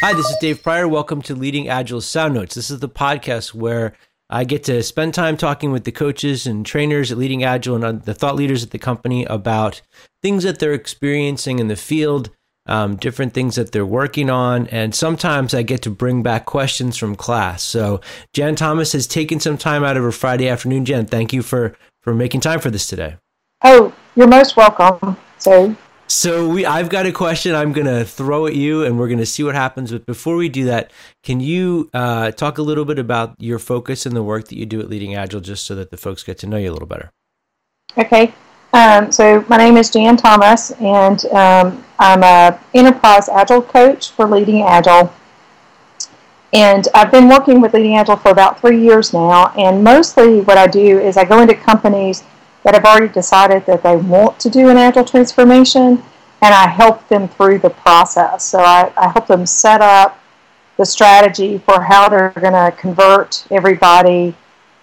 Hi, this is Dave Prior. Welcome to Leading Agile Sound Notes. This is the podcast where I get to spend time talking with the coaches and trainers at Leading Agile and the thought leaders at the company about things that they're experiencing in the field, um, different things that they're working on. And sometimes I get to bring back questions from class. So Jann Thomas has taken some time out of her Friday afternoon. Jann, thank you for, for making time for this today. Oh, you're most welcome. So so we, I've got a question I'm going to throw at you, and we're going to see what happens. But before we do that, can you uh, talk a little bit about your focus and the work that you do at Leading Agile, just so that the folks get to know you a little better? Okay. Um, so my name is Jann Thomas, and um, I'm a enterprise agile coach for Leading Agile. And I've been working with Leading Agile for about three years now. And mostly, what I do is I go into companies that have already decided that they want to do an agile transformation, and I help them through the process. So I, I help them set up the strategy for how they're going to convert everybody,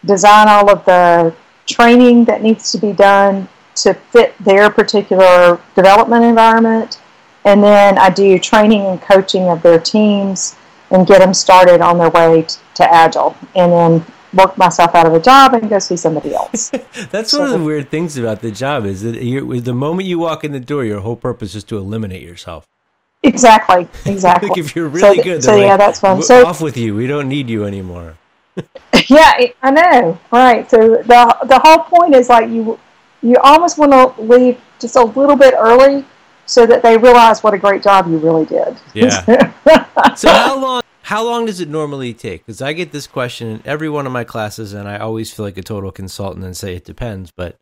design all of the training that needs to be done to fit their particular development environment. And then I do training and coaching of their teams and get them started on their way to Agile. And then work myself out of a job and go see somebody else. That's so, one of the weird things about the job is that the moment you walk in the door, your whole purpose is to eliminate yourself. Exactly, exactly. like if you're really so, good, so like, yeah, that's fun. So off with you. We don't need you anymore. yeah, I know. Right. So the the whole point is like you you almost want to leave just a little bit early so that they realize what a great job you really did. Yeah. so how long how long does it normally take? Because I get this question in every one of my classes, and I always feel like a total consultant and say it depends. But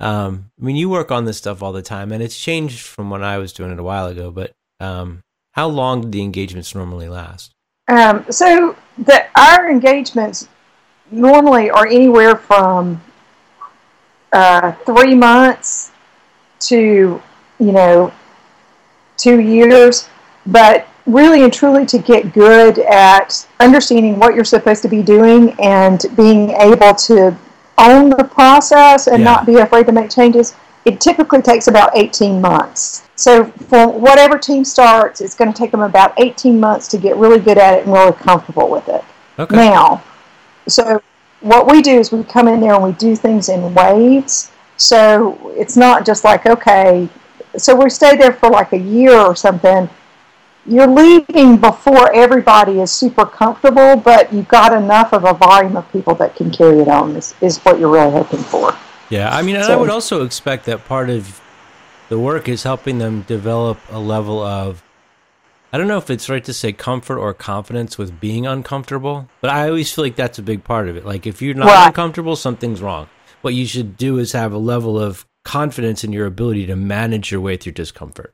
um, I mean, you work on this stuff all the time, and it's changed from when I was doing it a while ago. But um, how long do the engagements normally last? Um, so the, our engagements normally are anywhere from uh, three months to you know two years, but really and truly to get good at understanding what you're supposed to be doing and being able to own the process and yeah. not be afraid to make changes, it typically takes about 18 months. So for whatever team starts, it's going to take them about 18 months to get really good at it and really comfortable with it. Okay. Now, so what we do is we come in there and we do things in waves. So it's not just like, okay, so we stay there for like a year or something you're leaving before everybody is super comfortable, but you've got enough of a volume of people that can carry it on. Is, is what you're really hoping for. Yeah, I mean, so, I would also expect that part of the work is helping them develop a level of. I don't know if it's right to say comfort or confidence with being uncomfortable, but I always feel like that's a big part of it. Like if you're not right. uncomfortable, something's wrong. What you should do is have a level of confidence in your ability to manage your way through discomfort.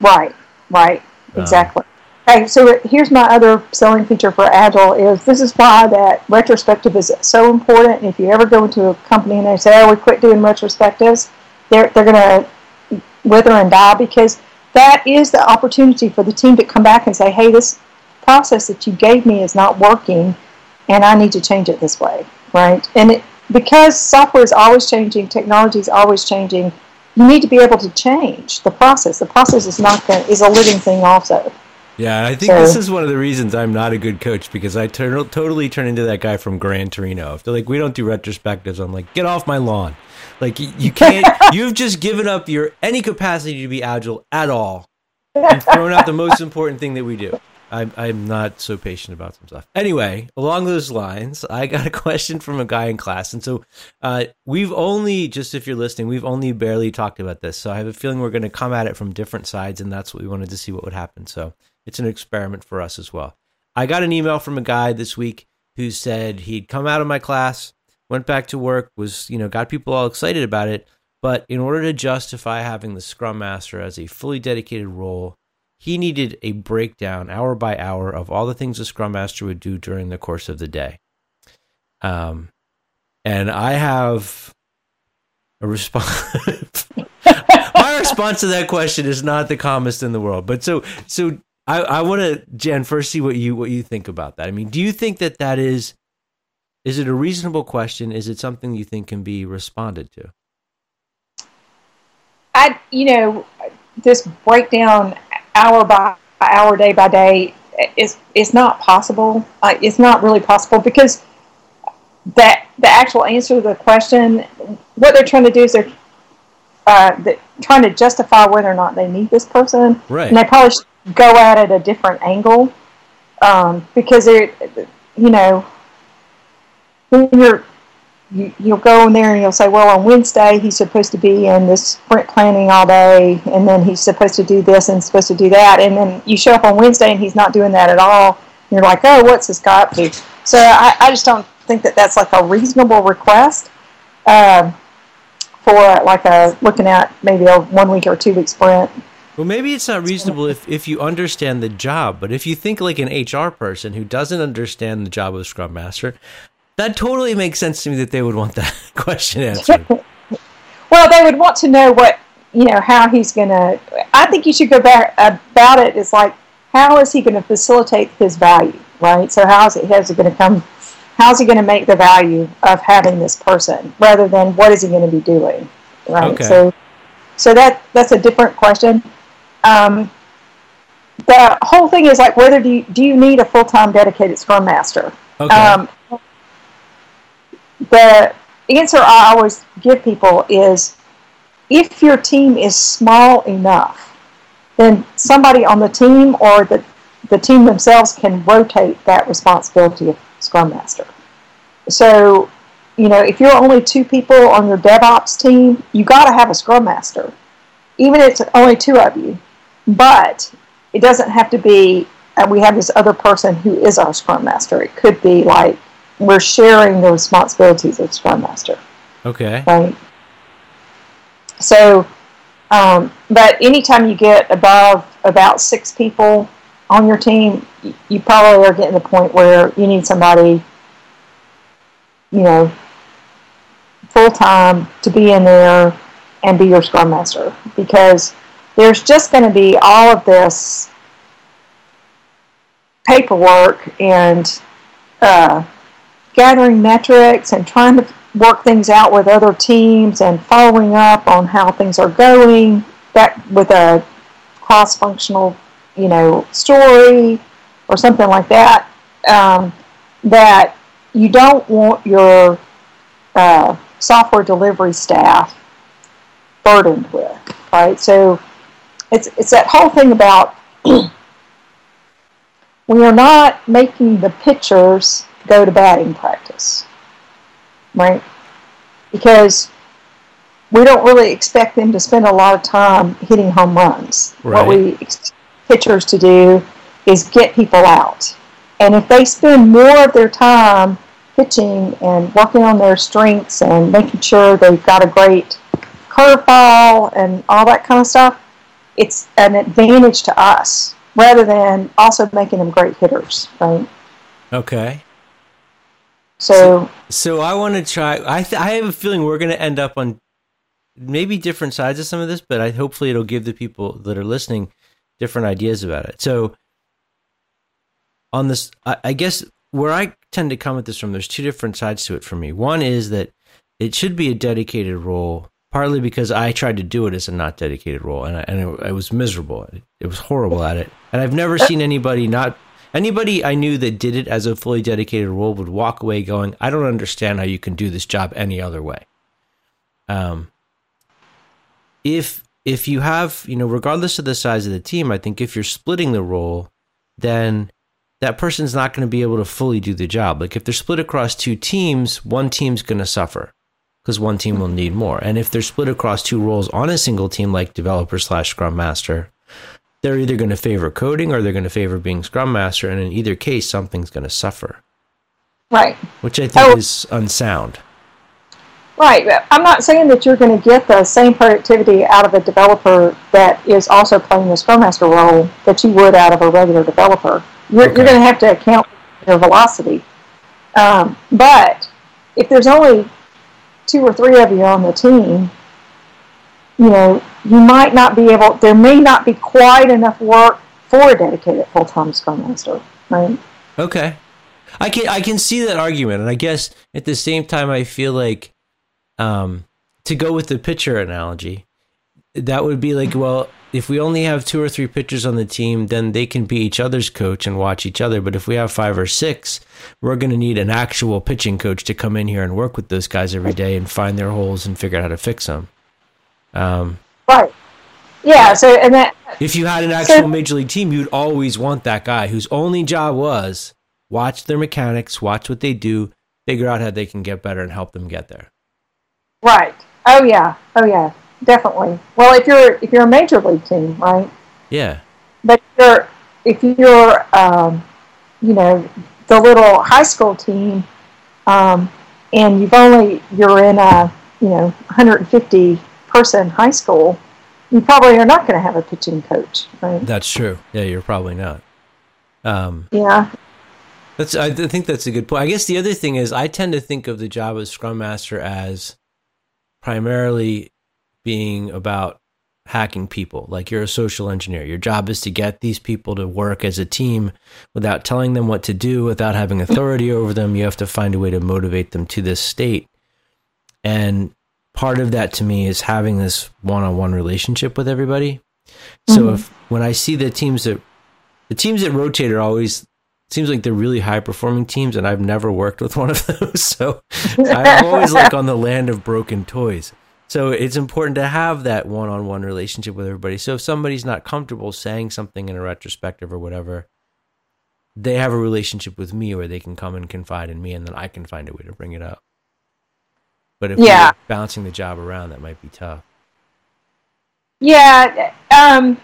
Right, right. Um, exactly. Okay, so here's my other selling feature for Agile is this is why that retrospective is so important. If you ever go into a company and they say, oh, we quit doing retrospectives, they're, they're going to wither and die because that is the opportunity for the team to come back and say, hey, this process that you gave me is not working and I need to change it this way, right? And it, because software is always changing, technology is always changing, you need to be able to change the process. The process is not going is a living thing also. Yeah, I think so, this is one of the reasons I'm not a good coach because I turn, totally turn into that guy from Gran Torino. If they're like, we don't do retrospectives, I'm like, get off my lawn. Like you can't. you've just given up your any capacity to be agile at all, and thrown out the most important thing that we do. I'm I'm not so patient about some stuff. Anyway, along those lines, I got a question from a guy in class, and so uh, we've only just if you're listening, we've only barely talked about this. So I have a feeling we're going to come at it from different sides, and that's what we wanted to see what would happen. So it's an experiment for us as well. I got an email from a guy this week who said he'd come out of my class, went back to work, was you know got people all excited about it, but in order to justify having the Scrum Master as a fully dedicated role he needed a breakdown hour by hour of all the things a scrum master would do during the course of the day. Um, and I have a response. My response to that question is not the calmest in the world, but so so I, I want to Jen first see what you what you think about that. I mean, do you think that that is is it a reasonable question? Is it something you think can be responded to? I you know this breakdown hour by hour, day by day, it's it's not possible. Uh, it's not really possible because that the actual answer to the question, what they're trying to do is they're uh, trying to justify whether or not they need this person, right? And they probably should go at it a different angle um, because it, you know, when you're you, you'll go in there and you'll say, well, on Wednesday he's supposed to be in this sprint planning all day, and then he's supposed to do this and supposed to do that, and then you show up on Wednesday and he's not doing that at all. You're like, oh, what's this guy up to? So I, I just don't think that that's like a reasonable request uh, for like a looking at maybe a one week or two week sprint. Well, maybe it's not reasonable if, if you understand the job, but if you think like an HR person who doesn't understand the job of Scrum Master, that totally makes sense to me that they would want that question answered. well, they would want to know what you know how he's going to. I think you should go back about it. It's like how is he going to facilitate his value, right? So how is it how's it going to come? How's he going to make the value of having this person rather than what is he going to be doing, right? Okay. So, so that that's a different question. Um, the whole thing is like whether do you, do you need a full time dedicated Scrum Master? Okay. Um, the answer I always give people is if your team is small enough, then somebody on the team or the, the team themselves can rotate that responsibility of Scrum Master. So, you know, if you're only two people on your DevOps team, you got to have a Scrum Master, even if it's only two of you. But it doesn't have to be, uh, we have this other person who is our Scrum Master. It could be like we're sharing the responsibilities of Scrum Master. Okay. Right. So, um, but anytime you get above about six people on your team, you probably are getting to the point where you need somebody, you know, full time to be in there and be your Scrum Master because there's just going to be all of this paperwork and uh, gathering metrics and trying to work things out with other teams and following up on how things are going that with a cross-functional you know story or something like that um, that you don't want your uh, software delivery staff burdened with right? So it's it's that whole thing about we are not making the pictures go to batting practice, right? Because we don't really expect them to spend a lot of time hitting home runs. Right. What we expect pitchers to do is get people out. And if they spend more of their time pitching and working on their strengths and making sure they've got a great curveball and all that kind of stuff, it's an advantage to us rather than also making them great hitters, right? Okay. So, so I want to try. I th- I have a feeling we're going to end up on maybe different sides of some of this, but I hopefully it'll give the people that are listening different ideas about it. So, on this, I, I guess where I tend to come at this from, there's two different sides to it for me. One is that it should be a dedicated role, partly because I tried to do it as a not dedicated role, and I, and it, I was miserable. It, it was horrible at it, and I've never seen anybody not Anybody I knew that did it as a fully dedicated role would walk away going, I don't understand how you can do this job any other way. Um, if if you have, you know, regardless of the size of the team, I think if you're splitting the role, then that person's not going to be able to fully do the job. Like if they're split across two teams, one team's going to suffer because one team will need more. And if they're split across two roles on a single team, like developer slash scrum master, they're either going to favor coding or they're going to favor being Scrum Master, and in either case, something's going to suffer. Right. Which I think oh. is unsound. Right. I'm not saying that you're going to get the same productivity out of a developer that is also playing the Scrum Master role that you would out of a regular developer. You're, okay. you're going to have to account for your velocity. Um, but if there's only two or three of you on the team, you know, you might not be able, there may not be quite enough work for a dedicated full time Scrum Master, right? Okay. I can I can see that argument, and I guess at the same time, I feel like um, to go with the pitcher analogy, that would be like, well, if we only have two or three pitchers on the team, then they can be each other's coach and watch each other. But if we have five or six, we're going to need an actual pitching coach to come in here and work with those guys every day and find their holes and figure out how to fix them. Um, right. Yeah. So, and that. If you had an actual so, major league team, you'd always want that guy whose only job was watch their mechanics, watch what they do, figure out how they can get better and help them get there. Right. Oh yeah. Oh yeah. Definitely. Well, if you're if you're a major league team, right? Yeah. But if you're if you're um, you know the little high school team, um, and you've only you're in a you know 150 person in high school, you probably are not going to have a pitching coach, right? That's true. Yeah, you're probably not. Um, yeah. That's. I think that's a good point. I guess the other thing is, I tend to think of the job as scrum master as primarily being about hacking people. Like you're a social engineer. Your job is to get these people to work as a team without telling them what to do, without having authority over them. You have to find a way to motivate them to this state. And part of that to me is having this one-on-one relationship with everybody. So mm-hmm. if when I see the teams that the teams that rotate are always seems like they're really high performing teams and I've never worked with one of those. So I'm always like on the land of broken toys. So it's important to have that one-on-one relationship with everybody. So if somebody's not comfortable saying something in a retrospective or whatever, they have a relationship with me where they can come and confide in me, and then I can find a way to bring it up. But if yeah. we're bouncing the job around, that might be tough. Yeah, um,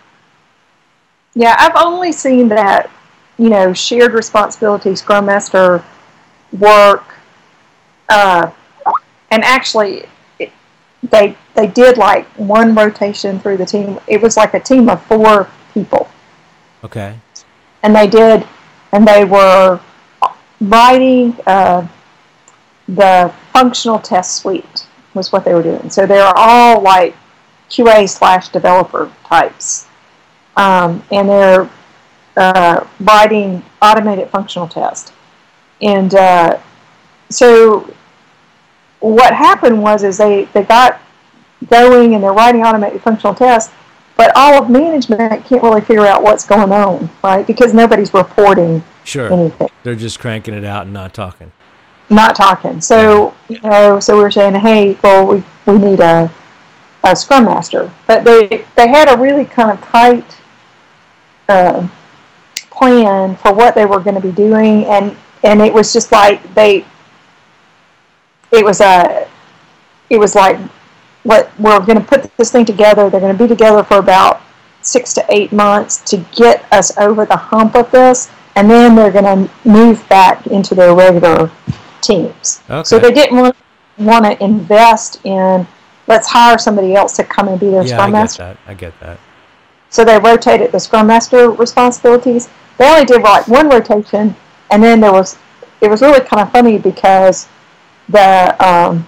yeah. I've only seen that, you know, shared responsibility, Scrum Master work, uh, and actually they they did like one rotation through the team. It was like a team of four people. Okay. And they did, and they were writing uh, the functional test suite was what they were doing. So they are all like QA slash developer types, um, and they're uh, writing automated functional tests. And uh, so what happened was is they, they got going and they're writing automated functional tests, but all of management can't really figure out what's going on, right? Because nobody's reporting sure. anything. They're just cranking it out and not talking. Not talking. So you know, so we are saying, hey, well, we, we need a, a scrum master, but they they had a really kind of tight uh, plan for what they were going to be doing, and and it was just like they it was a it was like what we're going to put this thing together. They're going to be together for about six to eight months to get us over the hump of this, and then they're going to move back into their regular teams. Okay. So they didn't want, want to invest in let's hire somebody else to come and be their yeah, scrum I master. Get that. I get that. So they rotated the scrum master responsibilities. They only did like one rotation, and then there was it was really kind of funny because the um,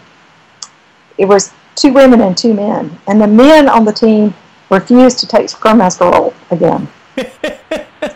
it was two women and two men, and the men on the team refused to take Scrum Master role again.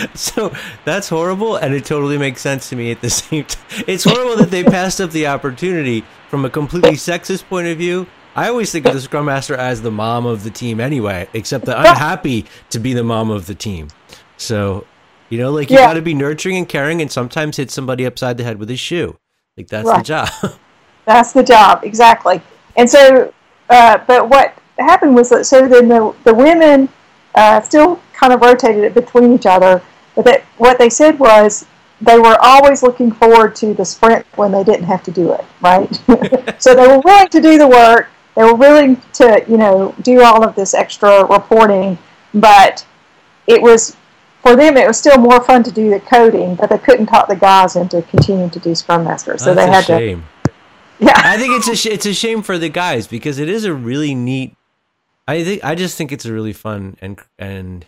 so that's horrible, and it totally makes sense to me at the same time. It's horrible that they passed up the opportunity from a completely sexist point of view. I always think of the Scrum Master as the mom of the team anyway, except that I'm happy to be the mom of the team. So you know, like you yeah. got to be nurturing and caring, and sometimes hit somebody upside the head with his shoe. Like that's right. the job. that's the job, exactly. And so, uh, but what happened was that so then the the women uh, still kind of rotated it between each other. But that what they said was they were always looking forward to the sprint when they didn't have to do it, right? so they were willing to do the work. They were willing to, you know, do all of this extra reporting, but it was for them, it was still more fun to do the coding, but they couldn't talk the guys into continuing to do Scrum Master. So That's they had shame. to. Yeah, I think it's a sh- it's a shame for the guys because it is a really neat. I think I just think it's a really fun and and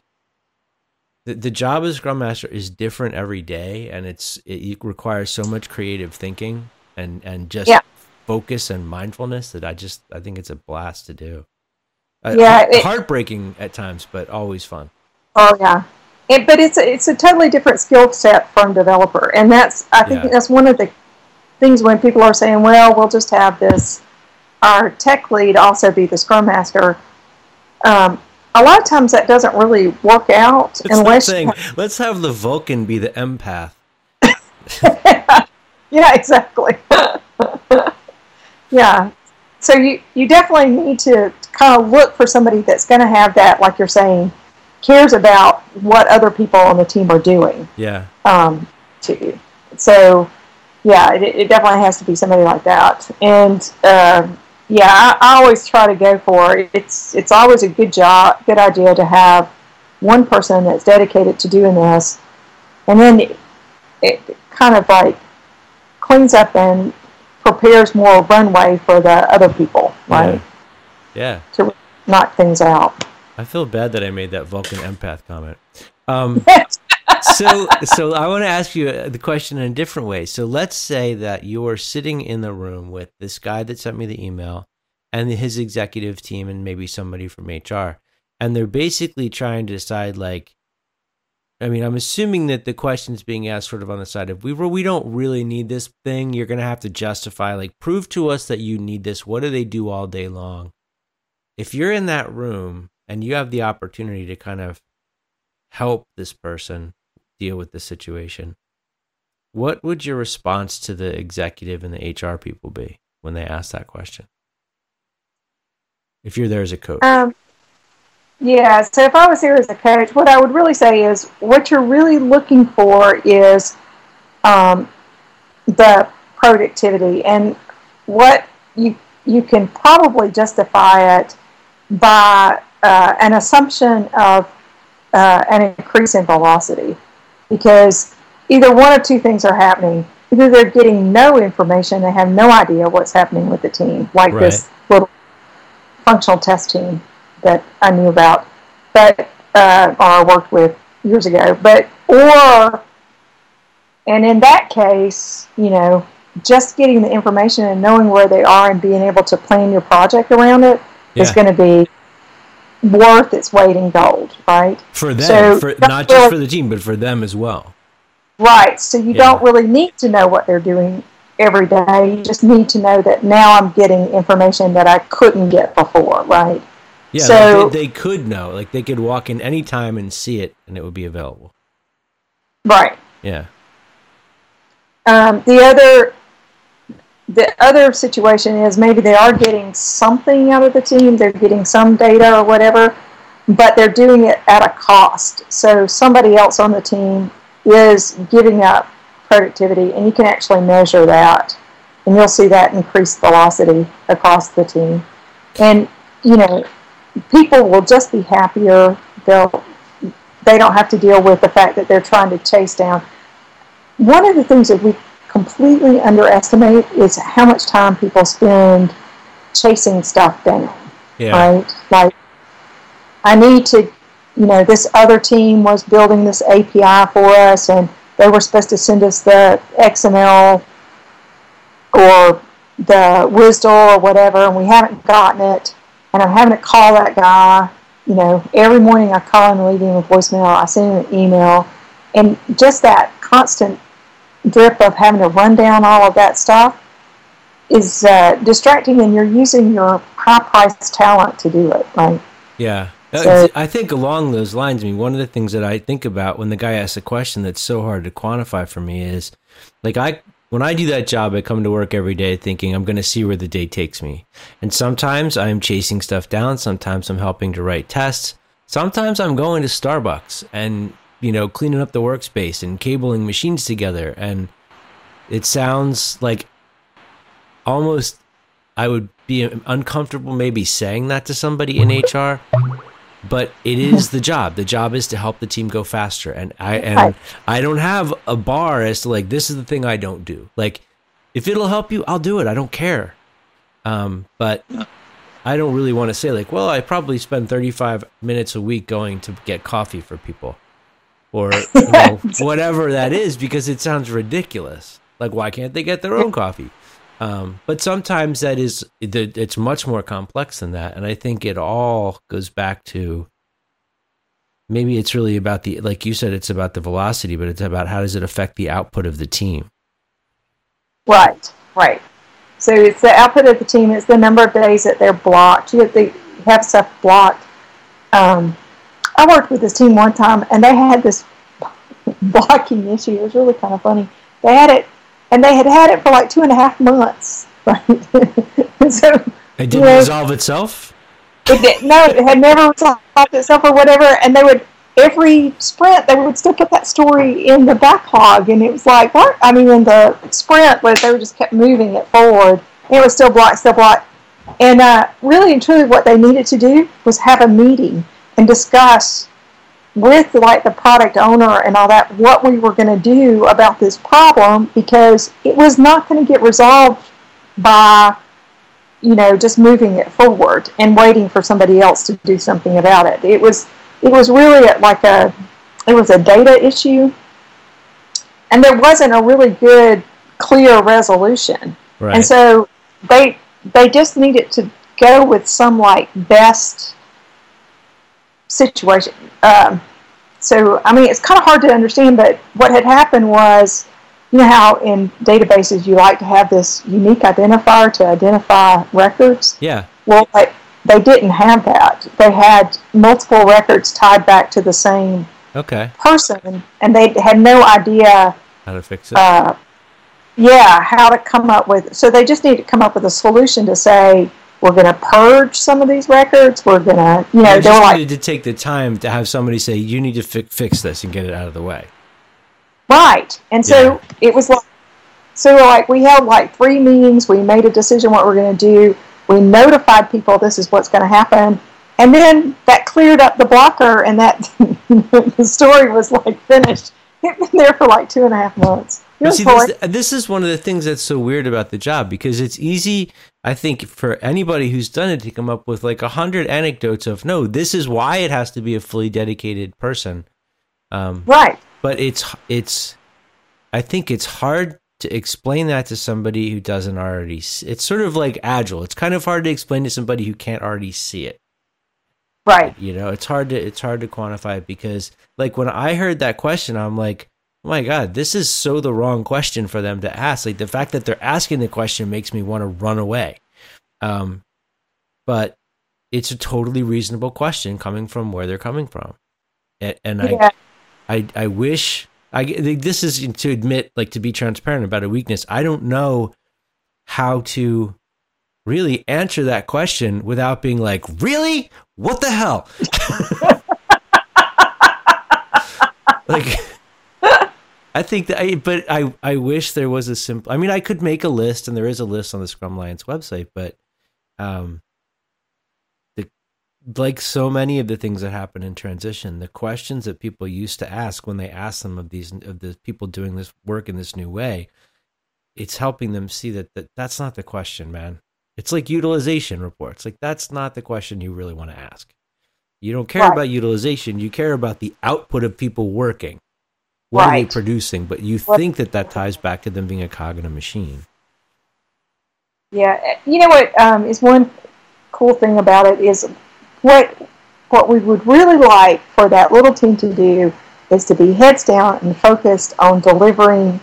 the, the job as Scrum Master is different every day, and it's it requires so much creative thinking and and just yeah. focus and mindfulness that I just I think it's a blast to do. Uh, yeah, it, heartbreaking at times, but always fun. Oh yeah, it, but it's a, it's a totally different skill set from developer, and that's I think yeah. that's one of the things when people are saying, "Well, we'll just have this our tech lead also be the scrum master, um, a lot of times that doesn't really work out it's unless. Thing. Let's have the Vulcan be the empath. yeah, exactly. yeah. So you, you definitely need to kind of look for somebody that's going to have that, like you're saying, cares about what other people on the team are doing. Yeah. Um, to you. so yeah, it, it definitely has to be somebody like that. And uh, yeah, I, I, always try to go for it. it's it's always a good job, good idea to have one person that's dedicated to doing this, and then it, it kind of like cleans up and prepares more runway for the other people, right? Yeah. yeah. To knock things out. I feel bad that I made that Vulcan empath comment. Um, so, so I want to ask you uh, the question in a different way. So, let's say that you're sitting in the room with this guy that sent me the email and his executive team, and maybe somebody from HR, and they're basically trying to decide, like, I mean, I'm assuming that the question's being asked sort of on the side of we we don't really need this thing. You're going to have to justify, like, prove to us that you need this. What do they do all day long? If you're in that room and you have the opportunity to kind of help this person deal with the situation, what would your response to the executive and the HR people be when they ask that question? If you're there as a coach. Um, yeah, so if I was here as a coach, what I would really say is what you're really looking for is um, the productivity and what you you can probably justify it by uh, an assumption of uh, an increase in velocity because either one of two things are happening. Either they're getting no information, they have no idea what's happening with the team, like right. this little functional test team that I knew about, but uh, or I worked with years ago. But or, and in that case, you know, just getting the information and knowing where they are and being able to plan your project around it yeah. is going to be worth its weight in gold, right? For them, so for, not just for the team, but for them as well. Right. So you yeah. don't really need to know what they're doing every day. You just need to know that now I'm getting information that I couldn't get before, right? Yeah, so like they, they, could know, like they could walk in any time and see it, and it would be available. Right. Yeah. Um, the other the other situation is maybe they are getting something out of the team, they're getting some data or whatever, but they're doing it at a cost. So somebody else on the team is giving up productivity, and you can actually measure that, and you'll see that increased velocity across the team. And you know, people will just be happier. They'll they don't have to deal with the fact that they're trying to chase down. One of the things that we completely underestimate is how much time people spend chasing stuff down. Yeah. Right? Like, I need to, you know, this other team was building this API for us and they were supposed to send us the XML or the WSDL or whatever, and we haven't gotten it. And I'm having to call that guy. You know, every morning I call and leave him a voicemail. I send him an email, and just that constant drip of having to run down all of that stuff is uh, distracting, and you're using your high-priced talent to do it, right? Yeah. Uh, so, I think along those lines, I mean, one of the things that I think about when the guy asks a question that's so hard to quantify for me is, like, I when I do that job, I come to work every day thinking I'm going to see where the day takes me, and sometimes I'm chasing stuff down, sometimes I'm helping to write tests, sometimes I'm going to Starbucks and you know, cleaning up the workspace and cabling machines together. And it sounds like almost I would be uncomfortable maybe saying that to somebody in HR, but it is the job. The job is to help the team go faster. And I and I don't have a bar as to like this is the thing I don't do. Like if it'll help you, I'll do it. I don't care. Um, but I don't really want to say like, well, I probably spend 35 minutes a week going to get coffee for people or you know, whatever that is because it sounds ridiculous. Like, why can't they get their own coffee? Um, but sometimes that is the it's much more complex than that, and I think it all goes back to maybe it's really about the like you said, it's about the velocity, but it's about how does it affect the output of the team. Right, right. So it's the output of the team. It's the number of days that they're blocked. You have, to have stuff blocked. Um, I worked with this team one time, and they had this blocking issue. It was really kind of funny. They had it, and they had had it for like two and a half months. Right. so it didn't you know, resolve itself. It did, no, it had never resolved itself or whatever. And they would every sprint they would still put that story in the backlog, and it was like what? I mean, in the sprint, where they just kept moving it forward, it was still blocked, still blocked. And uh, really and truly, what they needed to do was have a meeting and discuss with like the product owner and all that what we were going to do about this problem because it was not going to get resolved by you know just moving it forward and waiting for somebody else to do something about it it was it was really like a it was a data issue and there wasn't a really good clear resolution right. and so they they just needed to go with some like best situation. Um, so, I mean, it's kind of hard to understand, but what had happened was, you know how in databases you like to have this unique identifier to identify records? Yeah. Well, they, they didn't have that. They had multiple records tied back to the same okay. person, and they had no idea how to fix it. Uh, yeah, how to come up with. So they just need to come up with a solution to say, we're going to purge some of these records. We're going to, you know, they just like, to take the time to have somebody say, you need to fi- fix this and get it out of the way. Right. And so yeah. it was like, so like we held like three meetings. We made a decision what we're going to do. We notified people this is what's going to happen. And then that cleared up the blocker and that the story was like finished. It been there for like two and a half months. See, this, this, is one of the things that's so weird about the job because it's easy, I think, for anybody who's done it to come up with like a hundred anecdotes of no, this is why it has to be a fully dedicated person. Um, right. But it's it's, I think it's hard to explain that to somebody who doesn't already. See. It's sort of like agile. It's kind of hard to explain to somebody who can't already see it. Right. You know, it's hard to it's hard to quantify it because like when I heard that question, I'm like oh my god this is so the wrong question for them to ask. Like the fact that they're asking the question makes me want to run away. Um but it's a totally reasonable question coming from where they're coming from. And, and yeah. i i i wish i this is to admit like to be transparent about a weakness. I don't know how to really answer that question without being like really? What the hell? Like I think that, I, but I, I wish there was a simple. I mean, I could make a list, and there is a list on the Scrum Alliance website, but, um, the like so many of the things that happen in transition, the questions that people used to ask when they ask them of these of the people doing this work in this new way, it's helping them see that, that that's not the question, man. It's like utilization reports. Like that's not the question you really want to ask. You don't care right. about utilization. You care about the output of people working what right. are they producing? But you what, think that that ties back to them being a cog in a machine. Yeah, you know what um, is one cool thing about it is what what we would really like for that little team to do is to be heads down and focused on delivering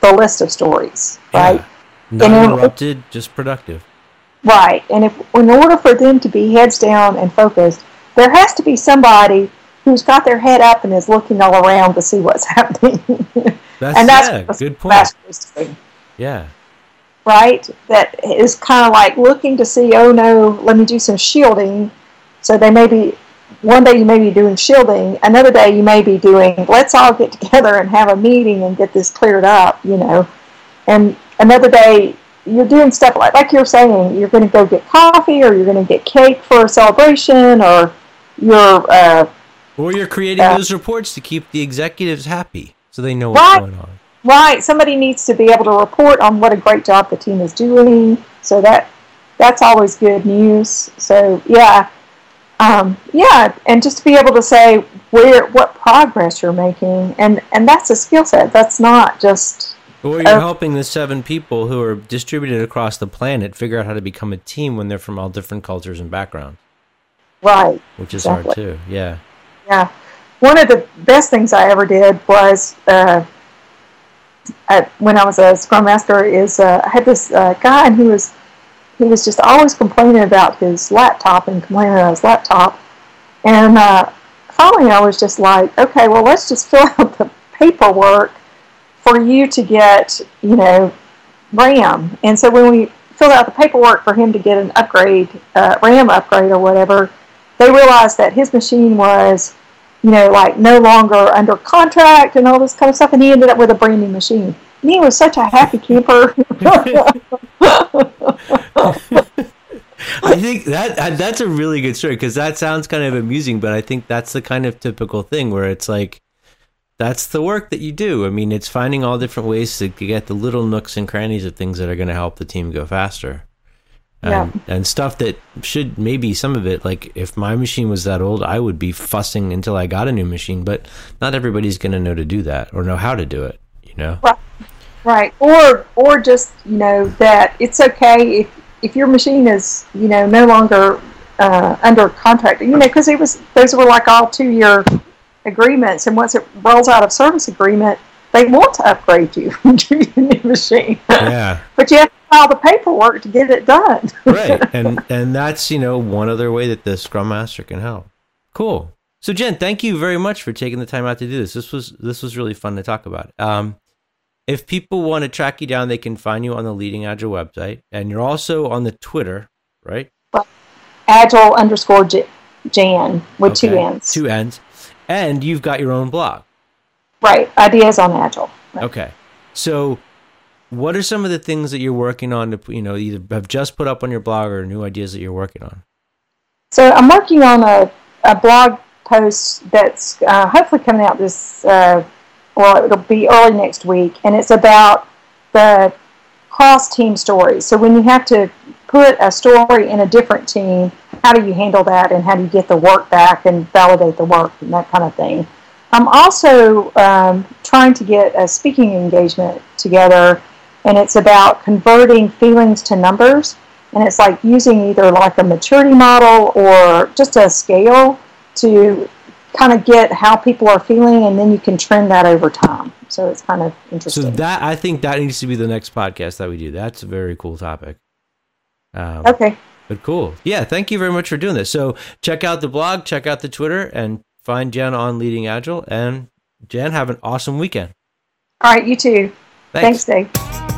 the list of stories, yeah. right? Not and interrupted, in, just productive. Right, and if in order for them to be heads down and focused, there has to be somebody who's got their head up and is looking all around to see what's happening. That's, and that's yeah, good point. Yeah. Right? That is kind of like looking to see, oh no, let me do some shielding. So they may be, one day you may be doing shielding, another day you may be doing, let's all get together and have a meeting and get this cleared up, you know. And another day you're doing stuff like, like you're saying, you're going to go get coffee or you're going to get cake for a celebration or you're, uh, or you're creating uh, those reports to keep the executives happy so they know what's right, going on. Right. Somebody needs to be able to report on what a great job the team is doing. So that that's always good news. So yeah. Um, yeah, and just to be able to say where what progress you're making, and and that's a skill set. That's not just. Or you're uh, helping the seven people who are distributed across the planet figure out how to become a team when they're from all different cultures and backgrounds. Right. Which is exactly. hard too. Yeah. Yeah. One of the best things I ever did was uh, at, when I was a Scrum Master is uh, I had this uh, guy and he was he was just always complaining about his laptop and complaining about his laptop. And uh, finally, I was just like, okay, well, let's just fill out the paperwork for you to get, you know, RAM. And so when we filled out the paperwork for him to get an upgrade, uh, RAM upgrade or whatever, they realized that his machine was, you know, like no longer under contract and all this kind of stuff. And he ended up with a brand new machine. And he was such a happy camper. I think that that's a really good story because that sounds kind of amusing, but I think that's the kind of typical thing where it's like that's the work that you do. I mean, it's finding all different ways to get the little nooks and crannies of things that are going to help the team go faster. And, yeah. and stuff that should maybe some of it like if my machine was that old i would be fussing until i got a new machine but not everybody's going to know to do that or know how to do it you know? Right. Right. Or or just you know that it's okay if if your machine is you know no longer uh, under contract, you know, because it was those were like all two year agreements, and once it rolls out of service agreement, they want to upgrade you to your new machine. Yeah, but you have to file the paperwork to get it done. right, and and that's you know one other way that the Scrum Master can help. Cool. So Jen, thank you very much for taking the time out to do this. This was this was really fun to talk about. Um, if people want to track you down, they can find you on the Leading Agile website, and you're also on the Twitter, right? Agile underscore Jann with okay. two N's. Two N's, and you've got your own blog. Right, ideas on Agile. Right. Okay, so what are some of the things that you're working on to you know either have just put up on your blog or new ideas that you're working on? So I'm working on a, a blog post that's uh, hopefully coming out this uh, well, it'll be early next week, and it's about the cross team stories. So when you have to put a story in a different team, how do you handle that, and how do you get the work back and validate the work and that kind of thing. I'm also um, trying to get a speaking engagement together, and it's about converting feelings to numbers. And it's like using either like a maturity model or just a scale to kind of get how people are feeling, and then you can trend that over time. So it's kind of interesting. So that I think that needs to be the next podcast that we do. That's a very cool topic. Um, okay. But cool. Yeah. Thank you very much for doing this. So check out the blog, check out the Twitter, and find Jen on Leading Agile. And Jen, have an awesome weekend. All right. You too. Thanks, Thanks Dave.